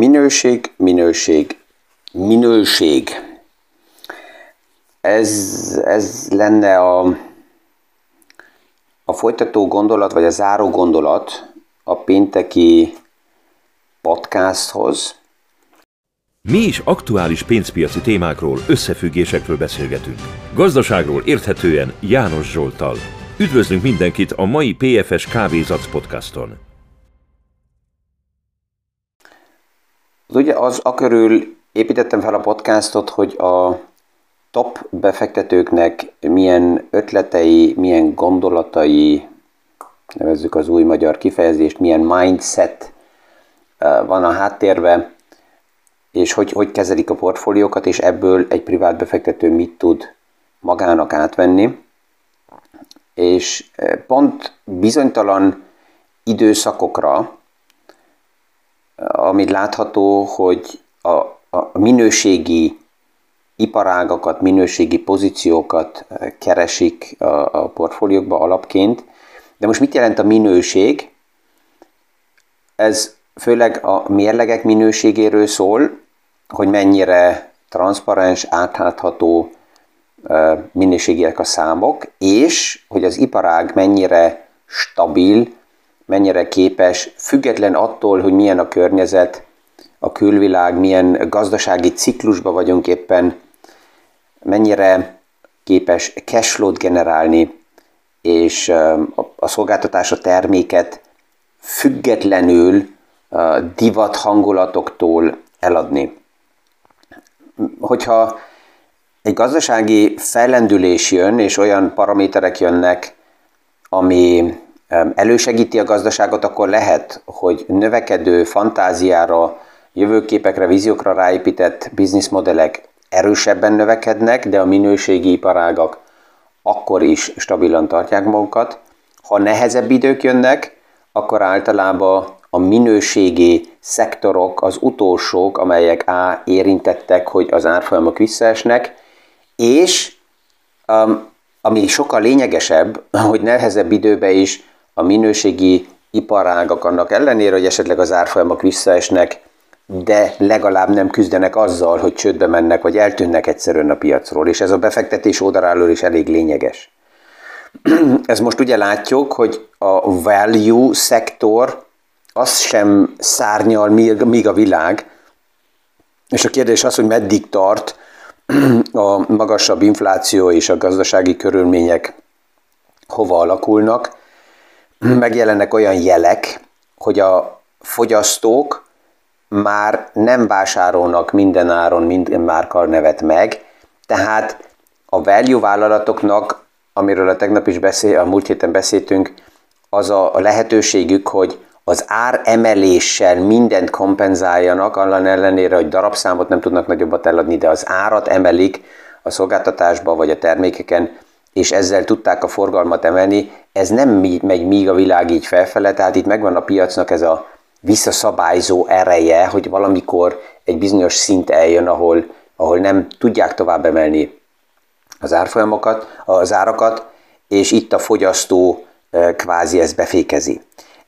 Minőség, minőség, minőség. Ez, ez lenne a, a folytató gondolat, vagy a záró gondolat a pénteki podcasthoz. Mi is aktuális pénzpiaci témákról, összefüggésekről beszélgetünk. Gazdaságról érthetően János Zsoltal. Üdvözlünk mindenkit a mai PFS Kávézac podcaston. Ugye az akörül építettem fel a podcastot, hogy a top befektetőknek milyen ötletei, milyen gondolatai, nevezzük az új magyar kifejezést, milyen mindset eh, van a háttérben, és hogy, hogy kezelik a portfóliókat, és ebből egy privát befektető mit tud magának átvenni. És eh, pont bizonytalan időszakokra, amit látható, hogy a, a minőségi iparágakat, minőségi pozíciókat eh, keresik a, a portfóliókba alapként. De most mit jelent a minőség? Ez főleg a mérlegek minőségéről szól, hogy mennyire transzparens, átlátható eh, minőségiek a számok, és hogy az iparág mennyire stabil, mennyire képes, független attól, hogy milyen a környezet, a külvilág, milyen gazdasági ciklusban vagyunk éppen, mennyire képes cashflow-t generálni, és a szolgáltatás, a terméket függetlenül divat hangulatoktól eladni. Hogyha egy gazdasági fellendülés jön, és olyan paraméterek jönnek, ami elősegíti a gazdaságot, akkor lehet, hogy növekedő fantáziára, jövőképekre, víziókra ráépített bizniszmodellek erősebben növekednek, de a minőségi iparágak akkor is stabilan tartják magukat. Ha nehezebb idők jönnek, akkor általában a minőségi szektorok az utolsók, amelyek A érintettek, hogy az árfolyamok visszaesnek, és um, ami sokkal lényegesebb, hogy nehezebb időben is a minőségi iparágak annak ellenére, hogy esetleg az árfolyamok visszaesnek, de legalább nem küzdenek azzal, hogy csődbe mennek, vagy eltűnnek egyszerűen a piacról, és ez a befektetés oldaláról is elég lényeges. Ez most ugye látjuk, hogy a value szektor az sem szárnyal, míg a világ, és a kérdés az, hogy meddig tart a magasabb infláció és a gazdasági körülmények hova alakulnak. Megjelennek olyan jelek, hogy a fogyasztók már nem vásárolnak minden áron minden márkal nevet meg, tehát a value vállalatoknak, amiről a tegnap is beszél, a múlt héten beszéltünk, az a lehetőségük, hogy az ár emeléssel mindent kompenzáljanak, annak ellenére, hogy darabszámot nem tudnak nagyobbat eladni, de az árat emelik a szolgáltatásba vagy a termékeken, és ezzel tudták a forgalmat emelni. Ez nem megy míg a világ így felfele, tehát itt megvan a piacnak ez a visszaszabályzó ereje, hogy valamikor egy bizonyos szint eljön, ahol, ahol nem tudják tovább emelni az árfolyamokat, az árakat, és itt a fogyasztó kvázi ezt befékezi.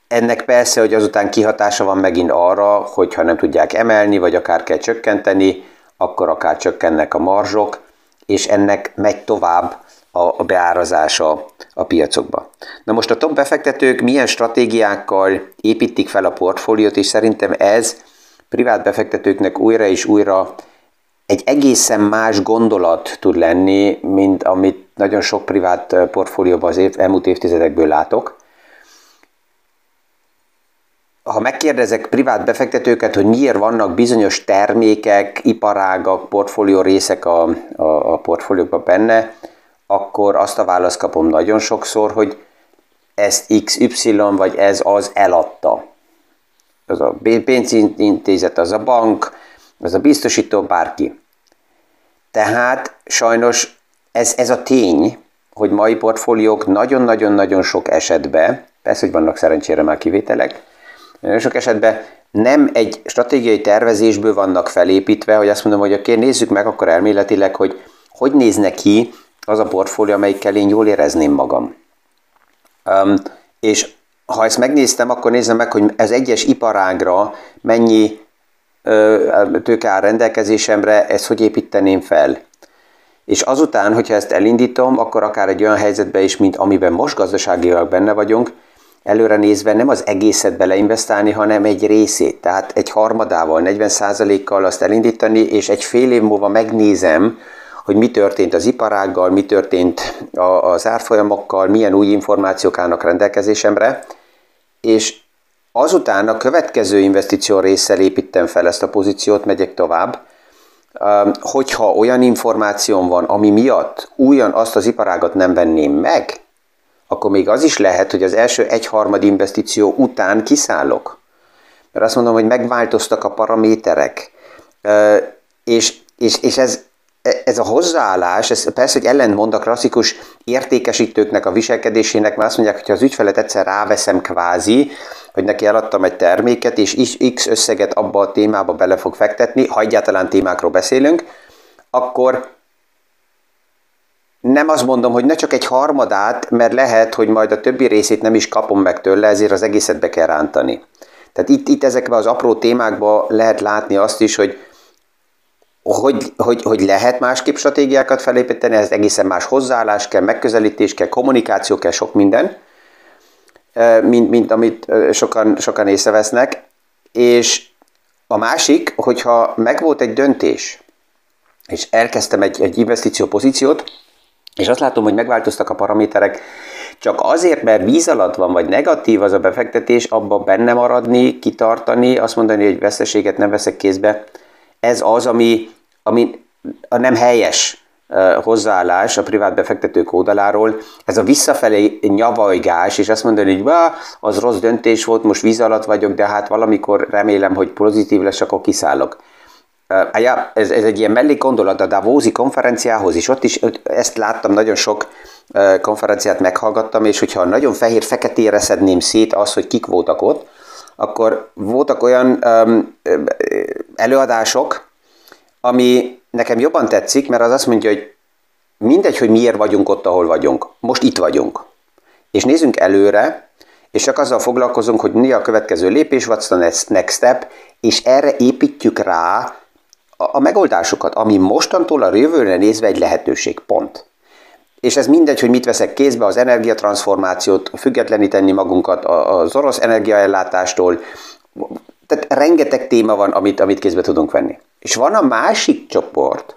Ennek persze, hogy azután kihatása van megint arra, hogy ha nem tudják emelni, vagy akár kell csökkenteni, akkor akár csökkennek a marzsok, és ennek megy tovább a beárazása a piacokba. Na most a top befektetők milyen stratégiákkal építik fel a portfóliót, és szerintem ez privát befektetőknek újra és újra egy egészen más gondolat tud lenni, mint amit nagyon sok privát portfólióban az év, elmúlt évtizedekből látok. Ha megkérdezek privát befektetőket, hogy miért vannak bizonyos termékek, iparágak, portfólió részek a, a, a portfóliókban benne, akkor azt a választ kapom nagyon sokszor, hogy ezt XY vagy ez az eladta. Az a pénzintézet, az a bank, az a biztosító, bárki. Tehát sajnos ez, ez a tény, hogy mai portfóliók nagyon-nagyon-nagyon sok esetben, persze, hogy vannak szerencsére már kivételek, nagyon sok esetben nem egy stratégiai tervezésből vannak felépítve, hogy azt mondom, hogy oké, nézzük meg akkor elméletileg, hogy hogy néz neki az a portfólió, amelyikkel én jól érezném magam. Um, és ha ezt megnéztem, akkor nézem meg, hogy ez egyes iparágra mennyi tőke áll rendelkezésemre, ezt hogy építeném fel? És azután, hogyha ezt elindítom, akkor akár egy olyan helyzetbe is, mint amiben most gazdaságilag benne vagyunk, előre nézve nem az egészet beleinvestálni, hanem egy részét, tehát egy harmadával, 40%-kal azt elindítani, és egy fél év múlva megnézem, hogy mi történt az iparággal, mi történt az árfolyamokkal, milyen új információk állnak rendelkezésemre, és azután a következő investíció résszel építem fel ezt a pozíciót, megyek tovább, hogyha olyan információm van, ami miatt újan azt az iparágat nem venném meg, akkor még az is lehet, hogy az első egyharmad investíció után kiszállok. Mert azt mondom, hogy megváltoztak a paraméterek, és, és, és ez, ez a hozzáállás, ez persze, hogy ellentmond a klasszikus értékesítőknek a viselkedésének, mert azt mondják, hogy ha az ügyfelet egyszer ráveszem kvázi, hogy neki eladtam egy terméket, és X összeget abba a témába bele fog fektetni, ha egyáltalán témákról beszélünk, akkor nem azt mondom, hogy ne csak egy harmadát, mert lehet, hogy majd a többi részét nem is kapom meg tőle, ezért az egészet be kell rántani. Tehát itt, itt ezekben az apró témákban lehet látni azt is, hogy hogy, hogy, hogy lehet másképp stratégiákat felépíteni, ez egészen más hozzáállás kell, megközelítés kell, kommunikáció kell, sok minden, mint, mint amit sokan, sokan észrevesznek. És a másik, hogyha megvolt egy döntés, és elkezdtem egy, egy investíció pozíciót, és azt látom, hogy megváltoztak a paraméterek, csak azért, mert víz alatt van, vagy negatív az a befektetés, abba benne maradni, kitartani, azt mondani, hogy veszteséget nem veszek kézbe, ez az, ami, ami a nem helyes hozzáállás a privát befektetők oldaláról, ez a visszafelé nyavajgás, és azt mondani, hogy az rossz döntés volt, most víz alatt vagyok, de hát valamikor remélem, hogy pozitív lesz, akkor kiszállok. Uh, ja, ez, ez egy ilyen mellék gondolat a Davózi konferenciához is, ott is ezt láttam, nagyon sok konferenciát meghallgattam, és hogyha nagyon fehér-feketére szedném szét az, hogy kik voltak ott, akkor voltak olyan um, előadások, ami nekem jobban tetszik, mert az azt mondja, hogy mindegy, hogy miért vagyunk ott, ahol vagyunk. Most itt vagyunk. És nézzünk előre, és csak azzal foglalkozunk, hogy mi a következő lépés, what's the next step, és erre építjük rá a, a megoldásokat, ami mostantól a jövőre nézve egy lehetőség, pont. És ez mindegy, hogy mit veszek kézbe, az energiatranszformációt, függetleníteni magunkat az orosz energiaellátástól, tehát rengeteg téma van, amit, amit kézbe tudunk venni. És van a másik csoport,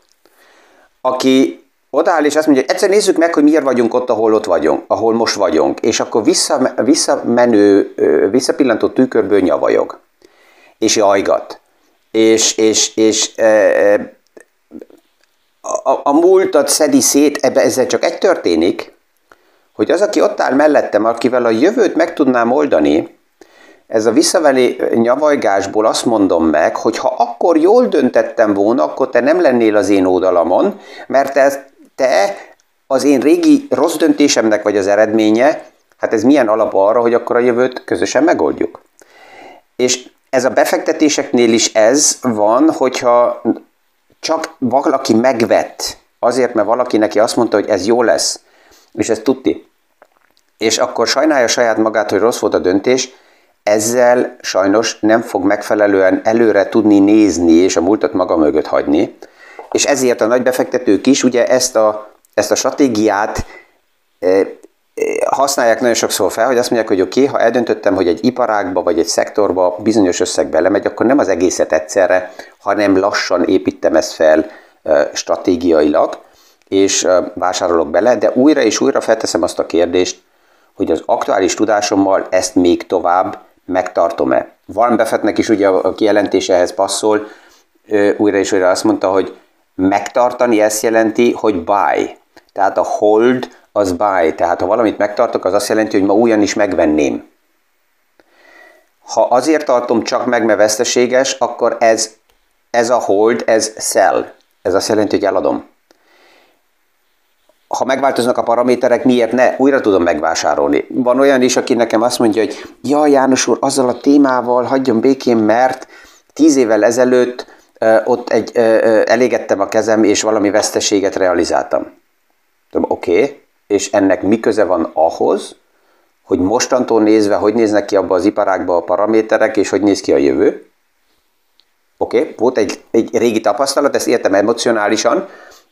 aki odáll és azt mondja, hogy egyszer nézzük meg, hogy miért vagyunk ott, ahol ott vagyunk, ahol most vagyunk, és akkor vissza, visszamenő, visszapillantó tükörből nyavajog, és jajgat, és, és, és e, a, a múltat szedi szét, ebbe ezzel csak egy történik, hogy az, aki ott áll mellettem, akivel a jövőt meg tudnám oldani, ez a visszaveli nyavajgásból azt mondom meg, hogy ha akkor jól döntettem volna, akkor te nem lennél az én oldalamon, mert te, te az én régi rossz döntésemnek vagy az eredménye, hát ez milyen alap arra, hogy akkor a jövőt közösen megoldjuk. És ez a befektetéseknél is ez van, hogyha csak valaki megvett, azért, mert valaki neki azt mondta, hogy ez jó lesz, és ez tudti, és akkor sajnálja saját magát, hogy rossz volt a döntés, ezzel sajnos nem fog megfelelően előre tudni nézni, és a múltat maga mögött hagyni. És ezért a nagy befektetők is ugye ezt a, ezt a stratégiát e, e, használják nagyon sokszor fel, hogy azt mondják, hogy oké, okay, ha eldöntöttem, hogy egy iparágba vagy egy szektorba bizonyos összeg belemegy, akkor nem az egészet egyszerre, hanem lassan építem ezt fel stratégiailag, és vásárolok bele, de újra és újra felteszem azt a kérdést, hogy az aktuális tudásommal ezt még tovább megtartom-e. Warren Buffettnek is ugye a kijelentése ehhez passzol, újra és újra azt mondta, hogy megtartani ezt jelenti, hogy buy. Tehát a hold az buy. Tehát ha valamit megtartok, az azt jelenti, hogy ma újan is megvenném. Ha azért tartom csak meg, mert veszteséges, akkor ez, ez a hold, ez sell. Ez azt jelenti, hogy eladom ha megváltoznak a paraméterek, miért ne? Újra tudom megvásárolni. Van olyan is, aki nekem azt mondja, hogy ja, János úr, azzal a témával hagyjon békén, mert tíz évvel ezelőtt uh, ott egy, uh, elégettem a kezem, és valami veszteséget realizáltam. Oké, okay. És ennek mi köze van ahhoz, hogy mostantól nézve, hogy néznek ki abba az iparágba a paraméterek, és hogy néz ki a jövő? Oké, okay? volt egy, egy régi tapasztalat, ezt értem emocionálisan,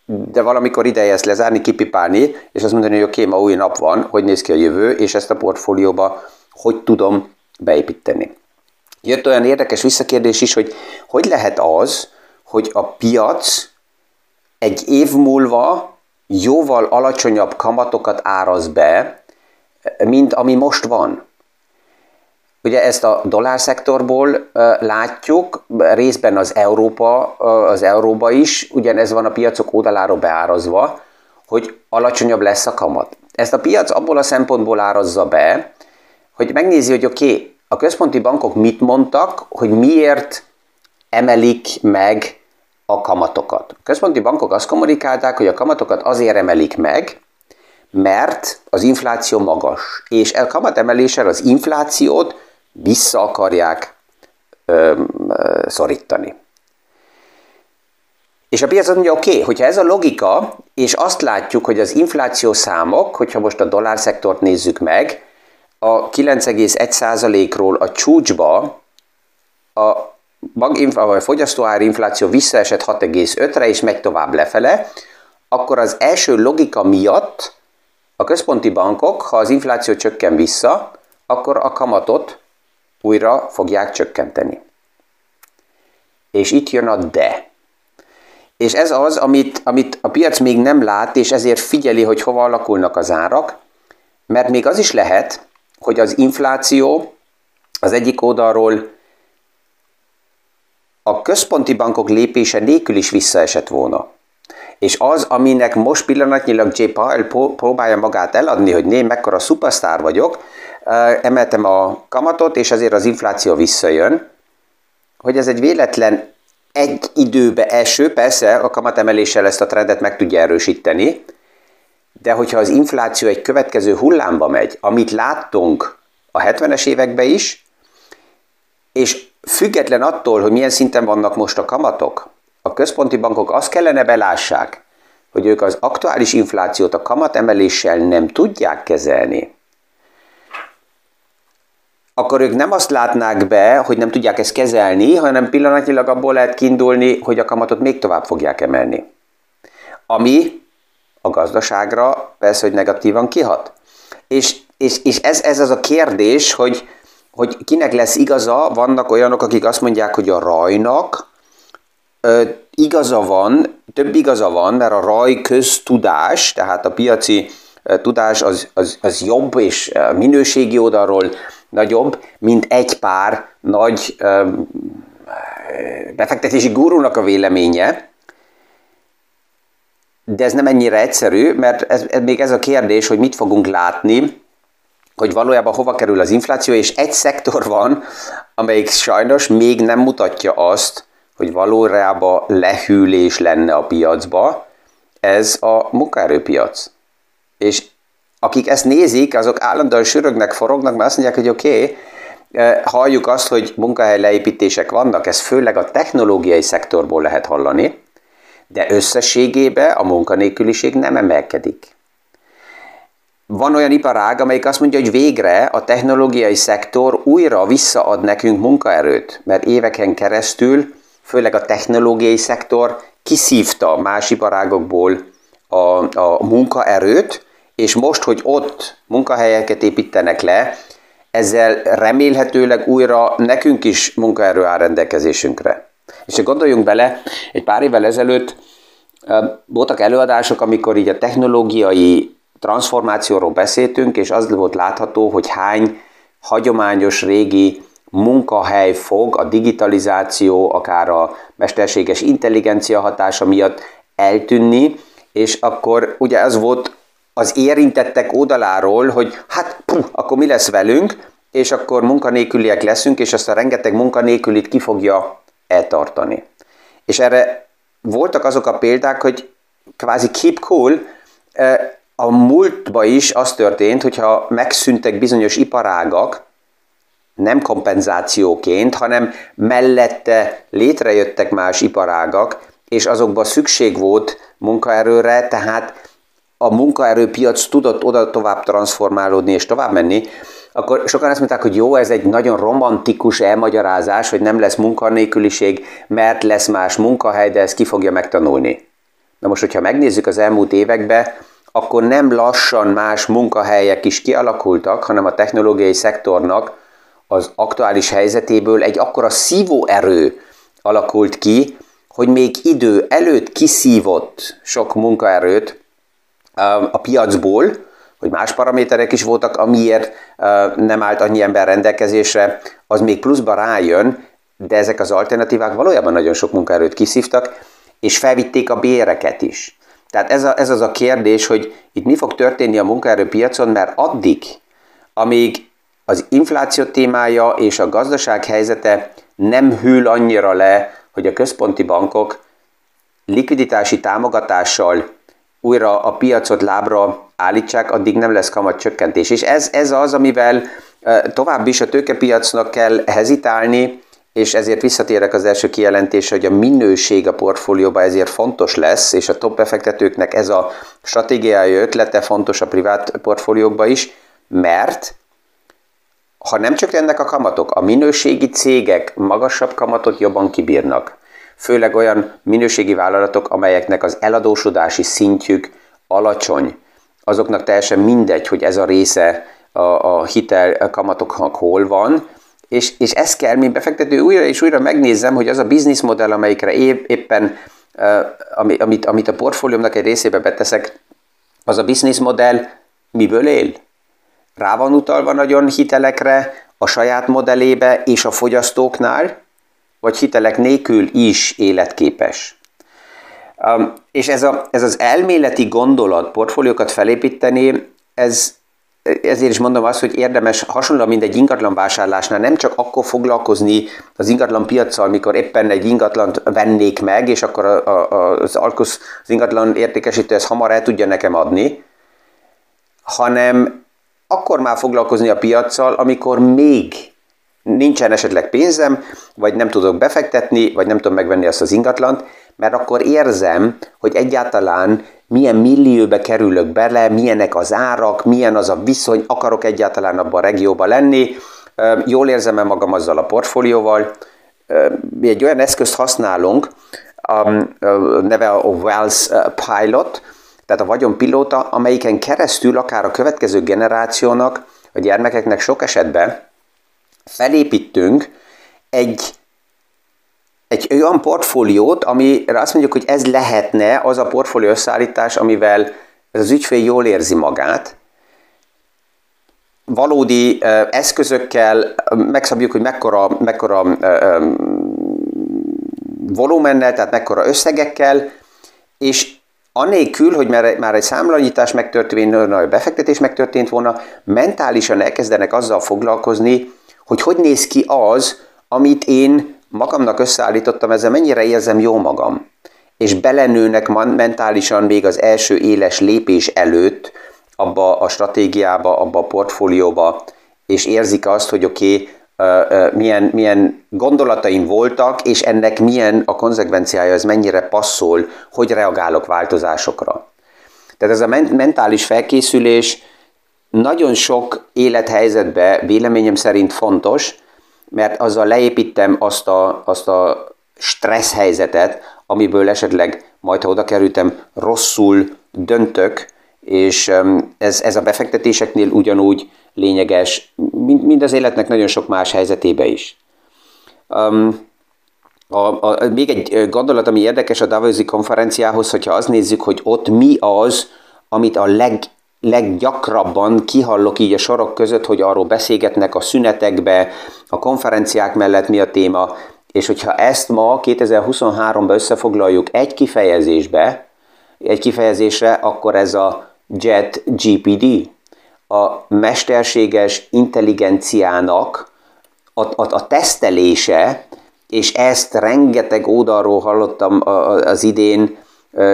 de valamikor ideje ezt lezárni, kipipálni, és azt mondani, hogy oké, okay, ma új nap van, hogy néz ki a jövő, és ezt a portfólióba hogy tudom beépíteni. Jött olyan érdekes visszakérdés is, hogy hogy lehet az, hogy a piac egy év múlva jóval alacsonyabb kamatokat áraz be, mint ami most van. Ugye ezt a dollárszektorból látjuk, részben az Európa, az Euróba is, ugyanez van a piacok oldaláról beárazva, hogy alacsonyabb lesz a kamat. Ezt a piac abból a szempontból árazza be, hogy megnézi, hogy oké, okay, a központi bankok mit mondtak, hogy miért emelik meg a kamatokat. A központi bankok azt kommunikálták, hogy a kamatokat azért emelik meg, mert az infláció magas, és a kamatemeléssel az inflációt vissza akarják ö, szorítani. És a piac azt mondja, oké, okay, hogyha ez a logika, és azt látjuk, hogy az infláció számok, hogyha most a dollárszektort nézzük meg, a 9,1%-ról a csúcsba a a fogyasztóár infláció visszaesett 6,5-re és megy tovább lefele, akkor az első logika miatt a központi bankok, ha az infláció csökken vissza, akkor a kamatot újra fogják csökkenteni. És itt jön a de. És ez az, amit, amit a piac még nem lát, és ezért figyeli, hogy hova alakulnak az árak, mert még az is lehet, hogy az infláció az egyik oldalról a központi bankok lépése nélkül is visszaesett volna. És az, aminek most pillanatnyilag J. Powell próbálja magát eladni, hogy né, mekkora szupasztár vagyok, emeltem a kamatot, és azért az infláció visszajön, hogy ez egy véletlen egy időbe eső, persze a kamatemeléssel ezt a trendet meg tudja erősíteni, de hogyha az infláció egy következő hullámba megy, amit láttunk a 70-es években is, és független attól, hogy milyen szinten vannak most a kamatok, a központi bankok azt kellene belássák, hogy ők az aktuális inflációt a kamatemeléssel nem tudják kezelni, akkor ők nem azt látnák be, hogy nem tudják ezt kezelni, hanem pillanatnyilag abból lehet kiindulni, hogy a kamatot még tovább fogják emelni. Ami a gazdaságra persze, hogy negatívan kihat. És, és, és ez, ez az a kérdés, hogy, hogy kinek lesz igaza, vannak olyanok, akik azt mondják, hogy a rajnak ö, igaza van, több igaza van, mert a raj köztudás, tehát a piaci ö, tudás az, az, az jobb és minőségi oldalról nagyobb, mint egy pár nagy ö, befektetési gurúnak a véleménye, de ez nem ennyire egyszerű, mert ez, ez még ez a kérdés, hogy mit fogunk látni, hogy valójában hova kerül az infláció, és egy szektor van, amelyik sajnos még nem mutatja azt, hogy valójában lehűlés lenne a piacba, ez a munkaerőpiac. És akik ezt nézik, azok állandóan sürögnek, forognak, mert azt mondják, hogy oké, okay, eh, halljuk azt, hogy munkahely leépítések vannak, ez főleg a technológiai szektorból lehet hallani, de összességében a munkanélküliség nem emelkedik. Van olyan iparág, amelyik azt mondja, hogy végre a technológiai szektor újra visszaad nekünk munkaerőt, mert éveken keresztül, főleg a technológiai szektor kiszívta más iparágokból a, a munkaerőt, és most, hogy ott munkahelyeket építenek le, ezzel remélhetőleg újra nekünk is munkaerő áll rendelkezésünkre. És ha gondoljunk bele, egy pár évvel ezelőtt voltak előadások, amikor így a technológiai transformációról beszéltünk, és az volt látható, hogy hány hagyományos régi munkahely fog a digitalizáció, akár a mesterséges intelligencia hatása miatt eltűnni, és akkor ugye ez volt az érintettek oldaláról, hogy hát puh, akkor mi lesz velünk, és akkor munkanélküliek leszünk, és azt a rengeteg munkanélkülit ki fogja eltartani. És erre voltak azok a példák, hogy kvázi keep cool, a múltban is az történt, hogyha megszűntek bizonyos iparágak, nem kompenzációként, hanem mellette létrejöttek más iparágak, és azokban szükség volt munkaerőre, tehát a munkaerőpiac tudott oda tovább transformálódni és tovább menni, akkor sokan azt mondták, hogy jó, ez egy nagyon romantikus elmagyarázás, hogy nem lesz munkanélküliség, mert lesz más munkahely, de ezt ki fogja megtanulni. Na most, hogyha megnézzük az elmúlt években, akkor nem lassan más munkahelyek is kialakultak, hanem a technológiai szektornak az aktuális helyzetéből egy akkora szívóerő alakult ki, hogy még idő előtt kiszívott sok munkaerőt a piacból, hogy más paraméterek is voltak, amiért nem állt annyi ember rendelkezésre, az még pluszba rájön, de ezek az alternatívák valójában nagyon sok munkaerőt kiszívtak, és felvitték a béreket is. Tehát ez, a, ez az a kérdés, hogy itt mi fog történni a munkaerőpiacon, mert addig, amíg az infláció témája és a gazdaság helyzete nem hűl annyira le, hogy a központi bankok likviditási támogatással újra a piacot lábra állítsák, addig nem lesz kamat csökkentés. És ez, ez az, amivel tovább is a tőkepiacnak kell hezitálni, és ezért visszatérek az első kijelentésre, hogy a minőség a portfólióban ezért fontos lesz, és a top befektetőknek ez a stratégiája ötlete fontos a privát portfóliókban is, mert ha nem csökkennek a kamatok, a minőségi cégek magasabb kamatot jobban kibírnak. Főleg olyan minőségi vállalatok, amelyeknek az eladósodási szintjük alacsony. Azoknak teljesen mindegy, hogy ez a része a, a hitel kamatoknak hol van, és, és ezt kell, mint befektető újra és újra megnézem, hogy az a bizniszmodell, amelyikre épp, éppen, amit, amit a portfóliómnak egy részébe beteszek, az a bizniszmodell miből él? Rá van utalva nagyon hitelekre, a saját modellébe és a fogyasztóknál, vagy hitelek nélkül is életképes. Um, és ez, a, ez az elméleti gondolat portfóliókat felépíteni, ez ezért is mondom azt, hogy érdemes hasonlóan, mint egy ingatlan vásárlásnál nem csak akkor foglalkozni az ingatlan piacsal, mikor éppen egy ingatlant vennék meg, és akkor a, a, az Alkusz, az ingatlan értékesítő ezt hamar el tudja nekem adni, hanem akkor már foglalkozni a piaccal, amikor még nincsen esetleg pénzem, vagy nem tudok befektetni, vagy nem tudom megvenni azt az ingatlant, mert akkor érzem, hogy egyáltalán milyen millióbe kerülök bele, milyenek az árak, milyen az a viszony, akarok egyáltalán abban a regióban lenni, jól érzem-e magam azzal a portfólióval. Mi egy olyan eszközt használunk, a neve a Wells Pilot, tehát a vagyonpilóta, amelyiken keresztül akár a következő generációnak, a gyermekeknek sok esetben felépítünk egy egy olyan portfóliót, amire azt mondjuk, hogy ez lehetne az a portfólió összeállítás, amivel ez az ügyfél jól érzi magát, valódi eszközökkel megszabjuk, hogy mekkora, mekkora volumennel, tehát mekkora összegekkel, és anélkül, hogy már, már egy számlanyítás megtörtént volna, a befektetés megtörtént volna, mentálisan elkezdenek azzal foglalkozni, hogy hogy néz ki az, amit én magamnak összeállítottam, ezzel mennyire érzem jó magam, és belenőnek mentálisan még az első éles lépés előtt abba a stratégiába, abba a portfólióba, és érzik azt, hogy oké, okay, milyen, milyen gondolataim voltak, és ennek milyen a konzekvenciája, ez mennyire passzol, hogy reagálok változásokra. Tehát ez a mentális felkészülés nagyon sok élethelyzetben véleményem szerint fontos, mert azzal leépítem azt a, azt a stressz helyzetet, amiből esetleg majd, ha oda kerültem, rosszul döntök, és ez, ez a befektetéseknél ugyanúgy lényeges, mint, mint az életnek nagyon sok más helyzetébe is. Um, a, a, még egy gondolat, ami érdekes a Davosi konferenciához, hogyha azt nézzük, hogy ott mi az, amit a leg, leggyakrabban kihallok így a sorok között, hogy arról beszélgetnek a szünetekbe, a konferenciák mellett mi a téma, és hogyha ezt ma 2023-ban összefoglaljuk egy kifejezésbe, egy kifejezésre, akkor ez a JET GPD, a mesterséges intelligenciának a, a, a tesztelése, és ezt rengeteg oldalról hallottam az idén,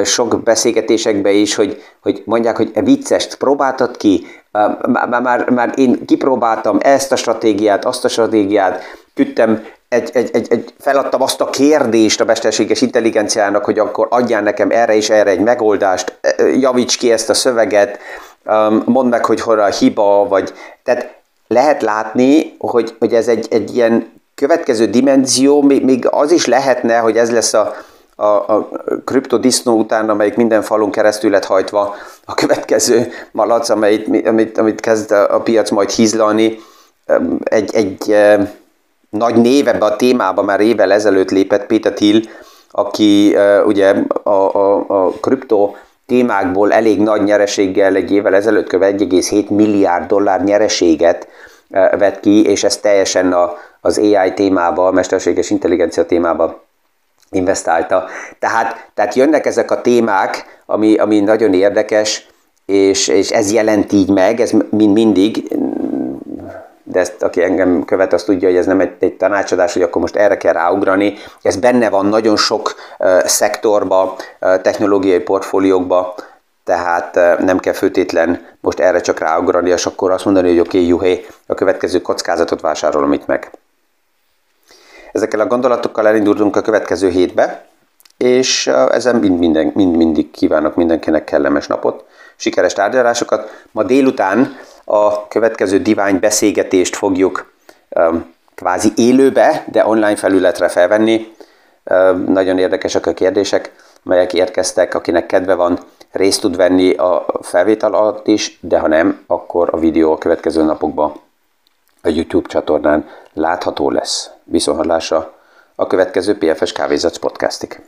sok beszélgetésekben is, hogy, hogy mondják, hogy viccest próbáltad ki, már, már, már én kipróbáltam ezt a stratégiát, azt a stratégiát, küldtem egy, egy, egy, egy, feladtam azt a kérdést a mesterséges intelligenciának, hogy akkor adjál nekem erre és erre egy megoldást, javíts ki ezt a szöveget, mondd meg, hogy hol a hiba, vagy... Tehát lehet látni, hogy, hogy ez egy, egy ilyen következő dimenzió, még, még az is lehetne, hogy ez lesz a, a, a kriptodisznó után, amelyik minden falon keresztül lett hajtva, a következő malac, amit, amit, amit kezd a piac majd hízlalni, egy, egy nagy név ebbe a témába már évvel ezelőtt lépett Peter Thiel, aki ugye a, a, a kripto témákból elég nagy nyereséggel egy évvel ezelőtt köve 1,7 milliárd dollár nyereséget vett ki, és ez teljesen a, az AI témába, a mesterséges intelligencia témába investálta. Tehát, tehát jönnek ezek a témák, ami, ami nagyon érdekes, és, és ez jelent így meg, ez mind mindig, de ezt aki engem követ, azt tudja, hogy ez nem egy, egy tanácsadás, hogy akkor most erre kell ráugrani. Ez benne van nagyon sok uh, szektorba, uh, technológiai portfóliókba, tehát uh, nem kell főtétlen most erre csak ráugrani, és akkor azt mondani, hogy oké, okay, juhé, a következő kockázatot vásárolom itt meg. Ezekkel a gondolatokkal elindultunk a következő hétbe, és ezen mind, minden, mind mindig kívánok mindenkinek kellemes napot, sikeres tárgyalásokat. Ma délután a következő divány beszélgetést fogjuk um, kvázi élőbe, de online felületre felvenni. Um, nagyon érdekesek a kérdések, melyek érkeztek, akinek kedve van, részt tud venni a felvétel alatt is, de ha nem, akkor a videó a következő napokban a YouTube csatornán látható lesz. Viszontlátásra a következő PFS Kávézatsz podcastig.